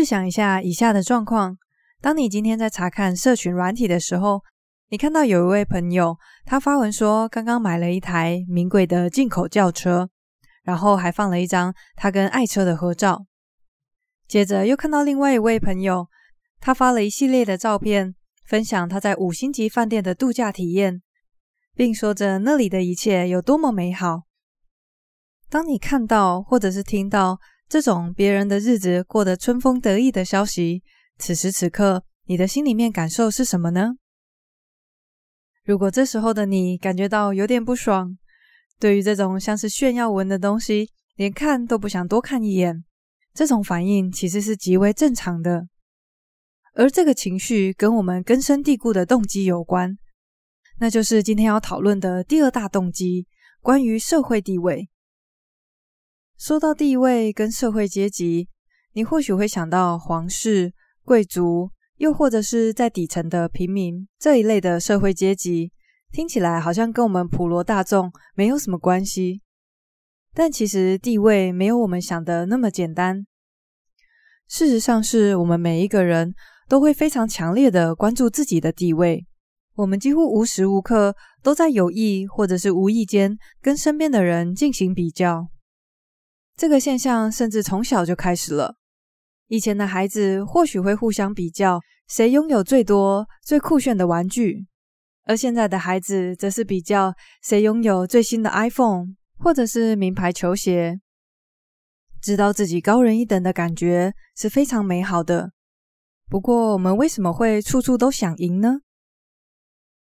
试想一下以下的状况：当你今天在查看社群软体的时候，你看到有一位朋友，他发文说刚刚买了一台名贵的进口轿车，然后还放了一张他跟爱车的合照。接着又看到另外一位朋友，他发了一系列的照片，分享他在五星级饭店的度假体验，并说着那里的一切有多么美好。当你看到或者是听到这种别人的日子过得春风得意的消息，此时此刻你的心里面感受是什么呢？如果这时候的你感觉到有点不爽，对于这种像是炫耀文的东西，连看都不想多看一眼，这种反应其实是极为正常的。而这个情绪跟我们根深蒂固的动机有关，那就是今天要讨论的第二大动机——关于社会地位。说到地位跟社会阶级，你或许会想到皇室、贵族，又或者是在底层的平民这一类的社会阶级，听起来好像跟我们普罗大众没有什么关系。但其实地位没有我们想的那么简单。事实上，是我们每一个人都会非常强烈的关注自己的地位。我们几乎无时无刻都在有意或者是无意间跟身边的人进行比较。这个现象甚至从小就开始了。以前的孩子或许会互相比较，谁拥有最多、最酷炫的玩具；而现在的孩子则是比较谁拥有最新的 iPhone，或者是名牌球鞋。知道自己高人一等的感觉是非常美好的。不过，我们为什么会处处都想赢呢？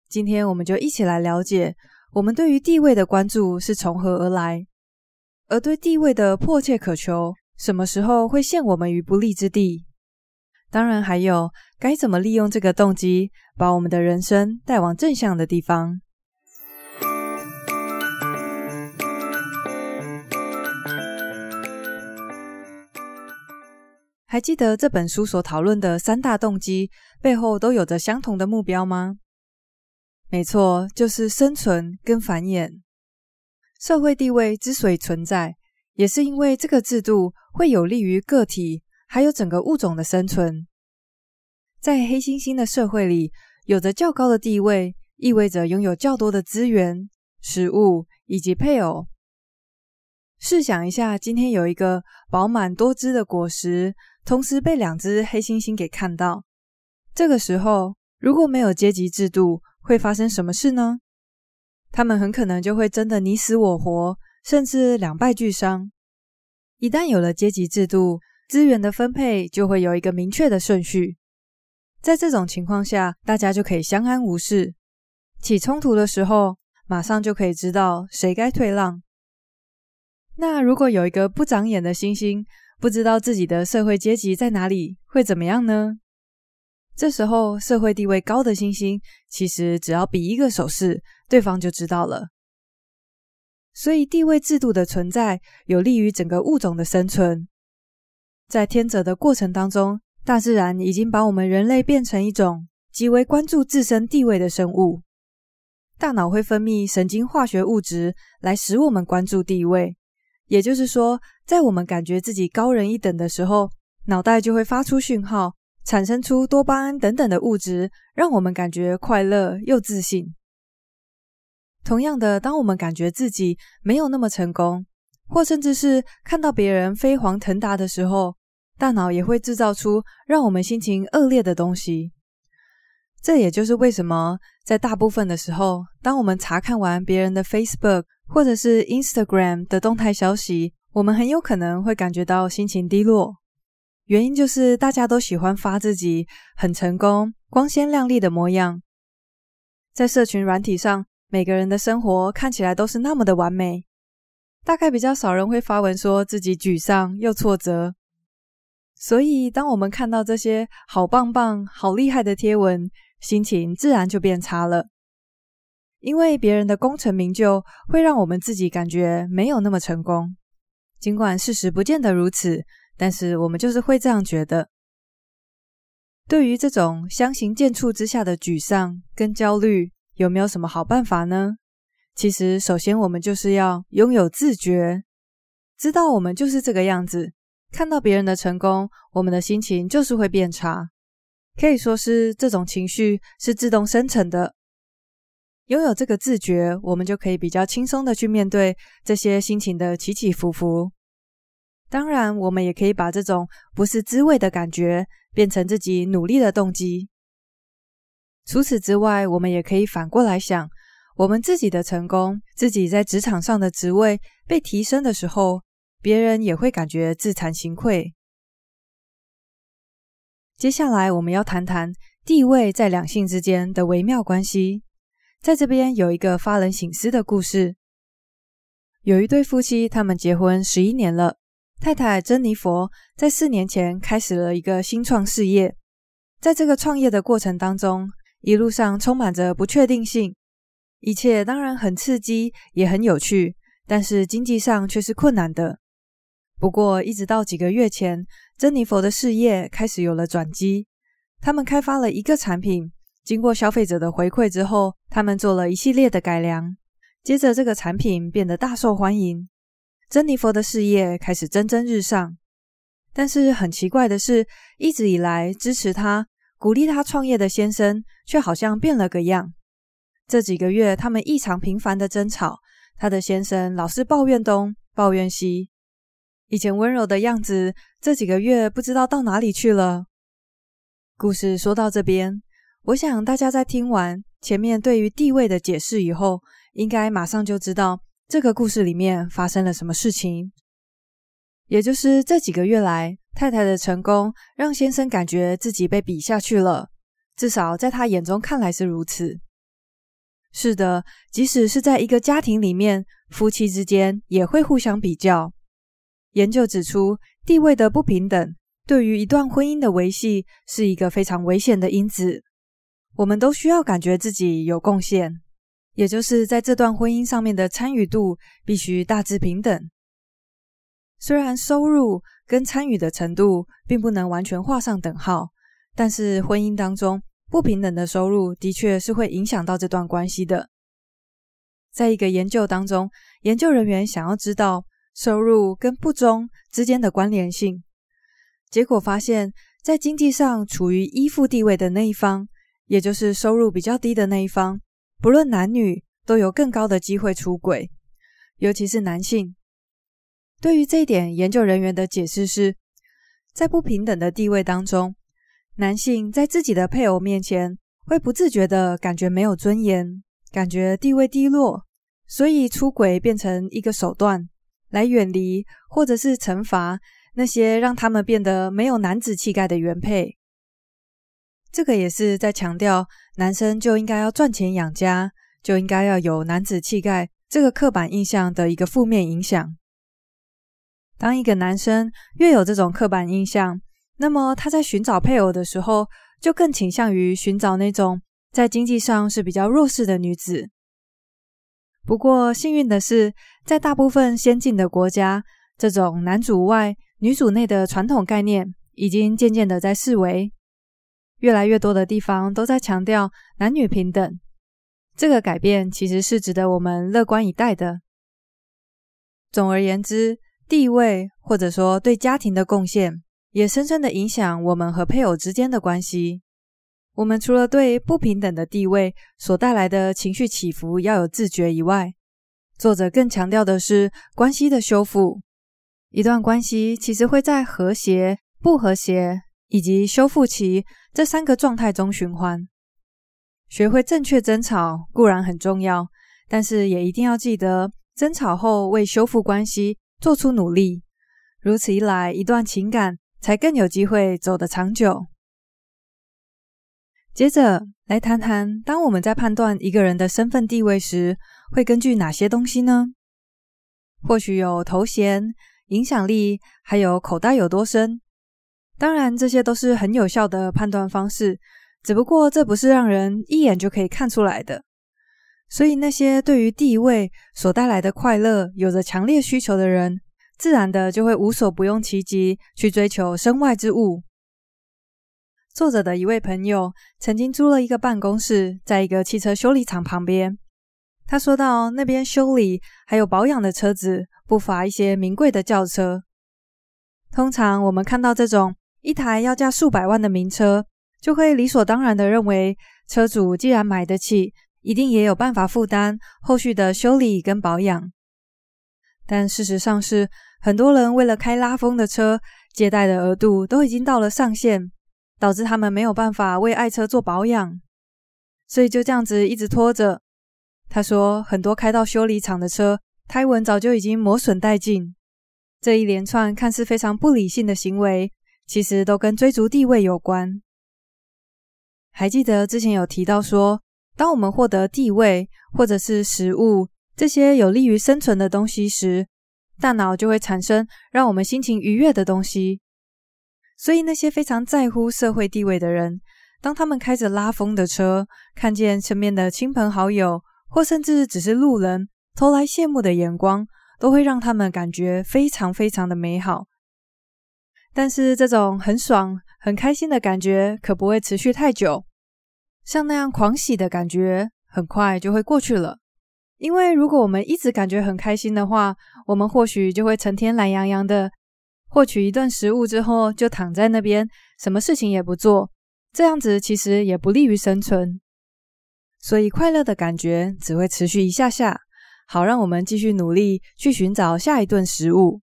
今天我们就一起来了解，我们对于地位的关注是从何而来。而对地位的迫切渴求，什么时候会陷我们于不利之地？当然，还有该怎么利用这个动机，把我们的人生带往正向的地方。还记得这本书所讨论的三大动机，背后都有着相同的目标吗？没错，就是生存跟繁衍。社会地位之所以存在，也是因为这个制度会有利于个体还有整个物种的生存。在黑猩猩的社会里，有着较高的地位，意味着拥有较多的资源、食物以及配偶。试想一下，今天有一个饱满多汁的果实，同时被两只黑猩猩给看到，这个时候如果没有阶级制度，会发生什么事呢？他们很可能就会争得你死我活，甚至两败俱伤。一旦有了阶级制度，资源的分配就会有一个明确的顺序。在这种情况下，大家就可以相安无事。起冲突的时候，马上就可以知道谁该退让。那如果有一个不长眼的猩猩，不知道自己的社会阶级在哪里，会怎么样呢？这时候，社会地位高的猩猩其实只要比一个手势，对方就知道了。所以，地位制度的存在有利于整个物种的生存。在天择的过程当中，大自然已经把我们人类变成一种极为关注自身地位的生物。大脑会分泌神经化学物质来使我们关注地位。也就是说，在我们感觉自己高人一等的时候，脑袋就会发出讯号。产生出多巴胺等等的物质，让我们感觉快乐又自信。同样的，当我们感觉自己没有那么成功，或甚至是看到别人飞黄腾达的时候，大脑也会制造出让我们心情恶劣的东西。这也就是为什么在大部分的时候，当我们查看完别人的 Facebook 或者是 Instagram 的动态消息，我们很有可能会感觉到心情低落。原因就是大家都喜欢发自己很成功、光鲜亮丽的模样，在社群软体上，每个人的生活看起来都是那么的完美，大概比较少人会发文说自己沮丧又挫折。所以，当我们看到这些好棒棒、好厉害的贴文，心情自然就变差了，因为别人的功成名就会让我们自己感觉没有那么成功，尽管事实不见得如此。但是我们就是会这样觉得。对于这种相形见绌之下的沮丧跟焦虑，有没有什么好办法呢？其实，首先我们就是要拥有自觉，知道我们就是这个样子，看到别人的成功，我们的心情就是会变差。可以说是这种情绪是自动生成的。拥有这个自觉，我们就可以比较轻松的去面对这些心情的起起伏伏。当然，我们也可以把这种不是滋味的感觉变成自己努力的动机。除此之外，我们也可以反过来想，我们自己的成功，自己在职场上的职位被提升的时候，别人也会感觉自惭形秽。接下来，我们要谈谈地位在两性之间的微妙关系。在这边有一个发人省思的故事，有一对夫妻，他们结婚十一年了。太太珍妮佛在四年前开始了一个新创事业，在这个创业的过程当中，一路上充满着不确定性，一切当然很刺激，也很有趣，但是经济上却是困难的。不过，一直到几个月前，珍妮佛的事业开始有了转机，他们开发了一个产品，经过消费者的回馈之后，他们做了一系列的改良，接着这个产品变得大受欢迎。珍妮佛的事业开始蒸蒸日上，但是很奇怪的是，一直以来支持他、鼓励他创业的先生，却好像变了个样。这几个月，他们异常频繁的争吵，他的先生老是抱怨东、抱怨西，以前温柔的样子，这几个月不知道到哪里去了。故事说到这边，我想大家在听完前面对于地位的解释以后，应该马上就知道。这个故事里面发生了什么事情？也就是这几个月来，太太的成功让先生感觉自己被比下去了，至少在他眼中看来是如此。是的，即使是在一个家庭里面，夫妻之间也会互相比较。研究指出，地位的不平等对于一段婚姻的维系是一个非常危险的因子。我们都需要感觉自己有贡献。也就是在这段婚姻上面的参与度必须大致平等。虽然收入跟参与的程度并不能完全画上等号，但是婚姻当中不平等的收入的确是会影响到这段关系的。在一个研究当中，研究人员想要知道收入跟不忠之间的关联性，结果发现，在经济上处于依附地位的那一方，也就是收入比较低的那一方。不论男女，都有更高的机会出轨，尤其是男性。对于这一点，研究人员的解释是，在不平等的地位当中，男性在自己的配偶面前会不自觉地感觉没有尊严，感觉地位低落，所以出轨变成一个手段，来远离或者是惩罚那些让他们变得没有男子气概的原配。这个也是在强调，男生就应该要赚钱养家，就应该要有男子气概，这个刻板印象的一个负面影响。当一个男生越有这种刻板印象，那么他在寻找配偶的时候，就更倾向于寻找那种在经济上是比较弱势的女子。不过幸运的是，在大部分先进的国家，这种男主外女主内的传统概念已经渐渐的在式微。越来越多的地方都在强调男女平等，这个改变其实是值得我们乐观以待的。总而言之，地位或者说对家庭的贡献，也深深的影响我们和配偶之间的关系。我们除了对不平等的地位所带来的情绪起伏要有自觉以外，作者更强调的是关系的修复。一段关系其实会在和谐、不和谐以及修复期。这三个状态中循环，学会正确争吵固然很重要，但是也一定要记得争吵后为修复关系做出努力。如此一来，一段情感才更有机会走得长久。接着来谈谈，当我们在判断一个人的身份地位时，会根据哪些东西呢？或许有头衔、影响力，还有口袋有多深。当然，这些都是很有效的判断方式，只不过这不是让人一眼就可以看出来的。所以，那些对于地位所带来的快乐有着强烈需求的人，自然的就会无所不用其极去追求身外之物。作者的一位朋友曾经租了一个办公室，在一个汽车修理厂旁边。他说到，那边修理还有保养的车子不乏一些名贵的轿车。通常我们看到这种一台要价数百万的名车，就会理所当然的认为，车主既然买得起，一定也有办法负担后续的修理跟保养。但事实上是，很多人为了开拉风的车，借贷的额度都已经到了上限，导致他们没有办法为爱车做保养，所以就这样子一直拖着。他说，很多开到修理厂的车，胎纹早就已经磨损殆尽。这一连串看似非常不理性的行为，其实都跟追逐地位有关。还记得之前有提到说，当我们获得地位或者是食物这些有利于生存的东西时，大脑就会产生让我们心情愉悦的东西。所以那些非常在乎社会地位的人，当他们开着拉风的车，看见身边的亲朋好友，或甚至只是路人投来羡慕的眼光，都会让他们感觉非常非常的美好，但是这种很爽、很开心的感觉可不会持续太久。像那样狂喜的感觉，很快就会过去了。因为如果我们一直感觉很开心的话，我们或许就会成天懒洋洋的，获取一顿食物之后就躺在那边，什么事情也不做。这样子其实也不利于生存。所以快乐的感觉只会持续一下下。好，让我们继续努力去寻找下一顿食物。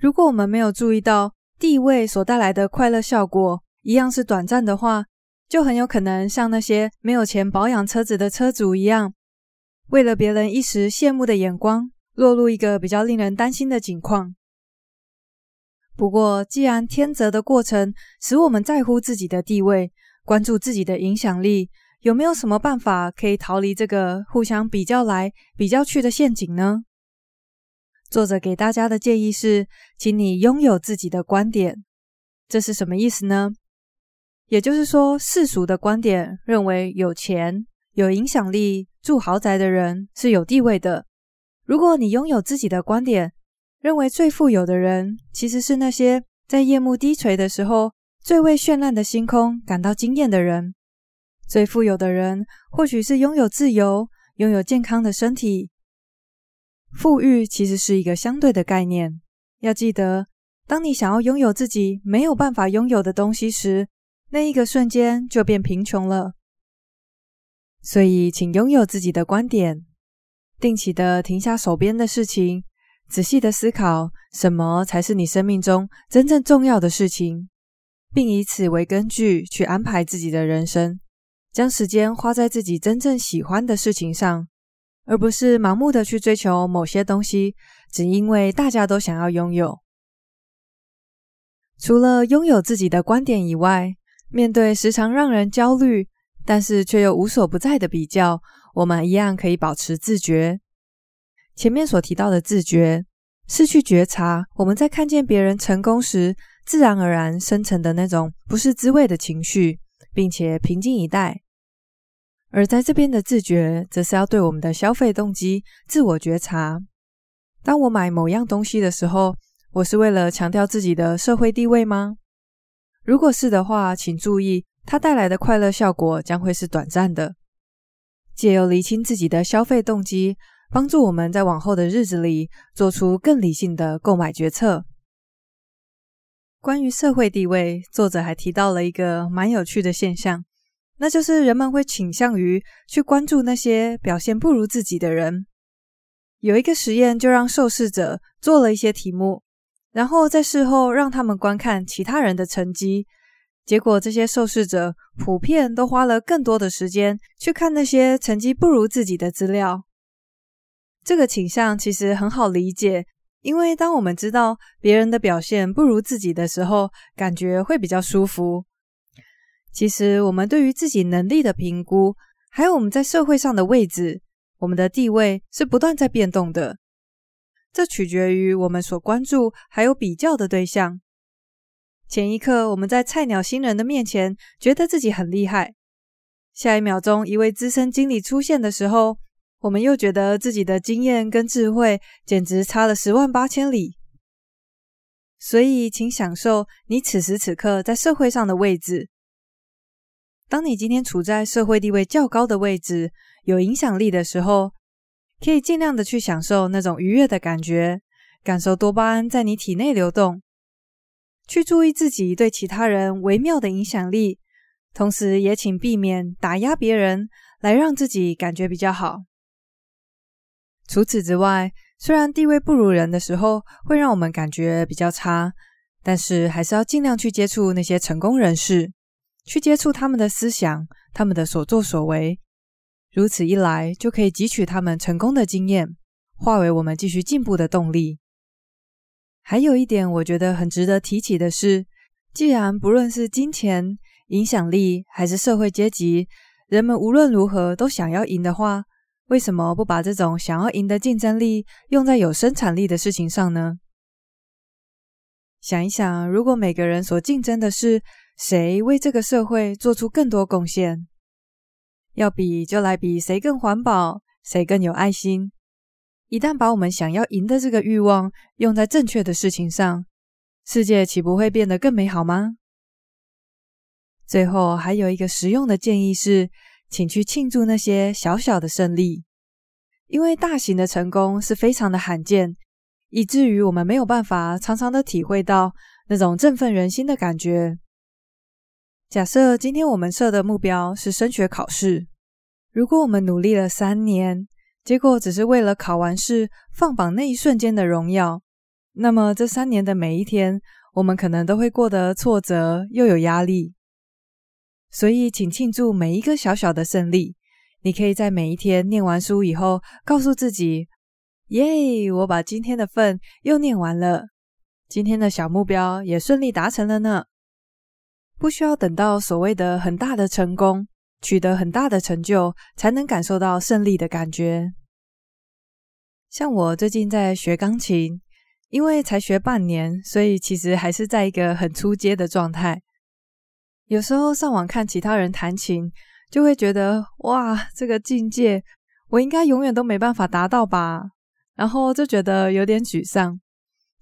如果我们没有注意到地位所带来的快乐效果一样是短暂的话，就很有可能像那些没有钱保养车子的车主一样，为了别人一时羡慕的眼光，落入一个比较令人担心的境况。不过，既然天择的过程使我们在乎自己的地位，关注自己的影响力。有没有什么办法可以逃离这个互相比较来比较去的陷阱呢？作者给大家的建议是，请你拥有自己的观点。这是什么意思呢？也就是说，世俗的观点认为有钱、有影响力、住豪宅的人是有地位的。如果你拥有自己的观点，认为最富有的人其实是那些在夜幕低垂的时候最为绚烂的星空感到惊艳的人。最富有的人，或许是拥有自由、拥有健康的身体。富裕其实是一个相对的概念。要记得，当你想要拥有自己没有办法拥有的东西时，那一个瞬间就变贫穷了。所以，请拥有自己的观点，定期的停下手边的事情，仔细的思考什么才是你生命中真正重要的事情，并以此为根据去安排自己的人生。将时间花在自己真正喜欢的事情上，而不是盲目的去追求某些东西，只因为大家都想要拥有。除了拥有自己的观点以外，面对时常让人焦虑，但是却又无所不在的比较，我们一样可以保持自觉。前面所提到的自觉，是去觉察我们在看见别人成功时，自然而然生成的那种不是滋味的情绪，并且平静以待。而在这边的自觉，则是要对我们的消费动机自我觉察。当我买某样东西的时候，我是为了强调自己的社会地位吗？如果是的话，请注意，它带来的快乐效果将会是短暂的。借由厘清自己的消费动机，帮助我们在往后的日子里做出更理性的购买决策。关于社会地位，作者还提到了一个蛮有趣的现象。那就是人们会倾向于去关注那些表现不如自己的人。有一个实验，就让受试者做了一些题目，然后在事后让他们观看其他人的成绩。结果，这些受试者普遍都花了更多的时间去看那些成绩不如自己的资料。这个倾向其实很好理解，因为当我们知道别人的表现不如自己的时候，感觉会比较舒服。其实，我们对于自己能力的评估，还有我们在社会上的位置，我们的地位是不断在变动的。这取决于我们所关注还有比较的对象。前一刻，我们在菜鸟新人的面前觉得自己很厉害；下一秒钟，一位资深经理出现的时候，我们又觉得自己的经验跟智慧简直差了十万八千里。所以，请享受你此时此刻在社会上的位置。当你今天处在社会地位较高的位置，有影响力的时候，可以尽量的去享受那种愉悦的感觉，感受多巴胺在你体内流动，去注意自己对其他人微妙的影响力，同时也请避免打压别人，来让自己感觉比较好。除此之外，虽然地位不如人的时候会让我们感觉比较差，但是还是要尽量去接触那些成功人士，去接触他们的思想、他们的所作所为。如此一来，就可以汲取他们成功的经验，化为我们继续进步的动力。还有一点，我觉得很值得提起的是，既然不论是金钱、影响力，还是社会阶级，人们无论如何都想要赢的话，为什么不把这种想要赢的竞争力用在有生产力的事情上呢？想一想，如果每个人所竞争的是谁为这个社会做出更多贡献，要比就来比谁更环保，谁更有爱心。一旦把我们想要赢的这个欲望用在正确的事情上，世界岂不会变得更美好吗？最后还有一个实用的建议是，请去庆祝那些小小的胜利，因为大型的成功是非常的罕见，以至于我们没有办法常常的体会到那种振奋人心的感觉。假设今天我们设的目标是升学考试，如果我们努力了三年，结果只是为了考完试放榜那一瞬间的荣耀，那么这三年的每一天，我们可能都会过得挫折又有压力。所以，请庆祝每一个小小的胜利。你可以在每一天念完书以后，告诉自己：“耶，我把今天的份又念完了，今天的小目标也顺利达成了呢。”不需要等到所谓的很大的成功，取得很大的成就，才能感受到胜利的感觉。像我最近在学钢琴，因为才学半年，所以其实还是在一个很初阶的状态。有时候上网看其他人弹琴，就会觉得哇，这个境界我应该永远都没办法达到吧，然后就觉得有点沮丧，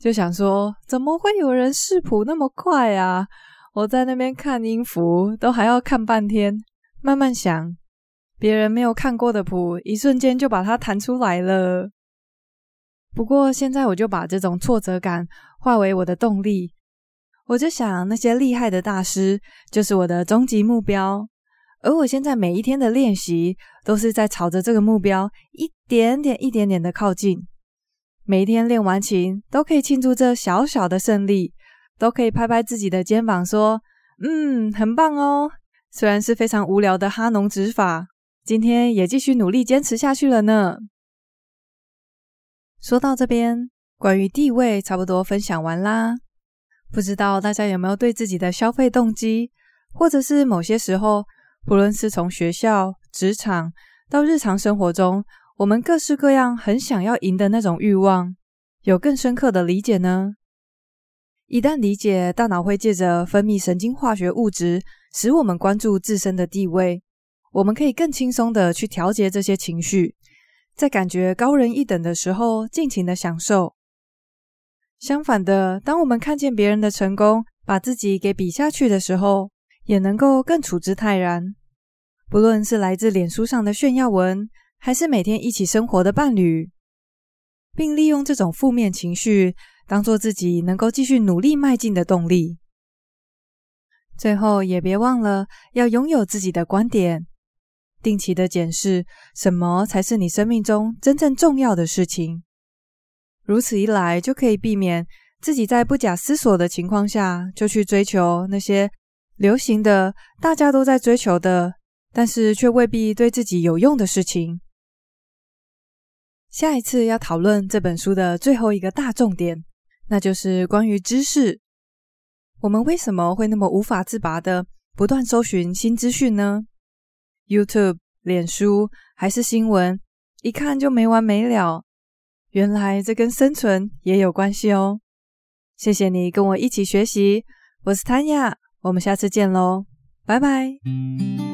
就想说怎么会有人视谱那么快啊？我在那边看音符都还要看半天，慢慢想，别人没有看过的谱，一瞬间就把它弹出来了。不过现在我就把这种挫折感化为我的动力。我就想，那些厉害的大师就是我的终极目标，而我现在每一天的练习都是在朝着这个目标一点点、一点点的靠近。每一天练完琴，都可以庆祝这小小的胜利，都可以拍拍自己的肩膀说：“嗯，很棒哦！”虽然是非常无聊的哈农指法，今天也继续努力坚持下去了呢。说到这边，关于地位差不多分享完啦。不知道大家有没有对自己的消费动机，或者是某些时候，不论是从学校、职场到日常生活中，我们各式各样很想要赢的那种欲望，有更深刻的理解呢？一旦理解，大脑会借着分泌神经化学物质，使我们关注自身的地位，我们可以更轻松的去调节这些情绪，在感觉高人一等的时候，尽情的享受。相反的，当我们看见别人的成功，把自己给比下去的时候，也能够更处之泰然。不论是来自脸书上的炫耀文，还是每天一起生活的伴侣，并利用这种负面情绪，当做自己能够继续努力迈进的动力。最后，也别忘了要拥有自己的观点，定期的检视什么才是你生命中真正重要的事情。如此一来，就可以避免自己在不假思索的情况下就去追求那些流行的、大家都在追求的，但是却未必对自己有用的事情。下一次要讨论这本书的最后一个大重点，那就是关于知识。我们为什么会那么无法自拔的不断搜寻新资讯呢？YouTube、脸书还是新闻，一看就没完没了。原来这跟生存也有关系哦！谢谢你跟我一起学习，我是谭雅，我们下次见喽，拜拜。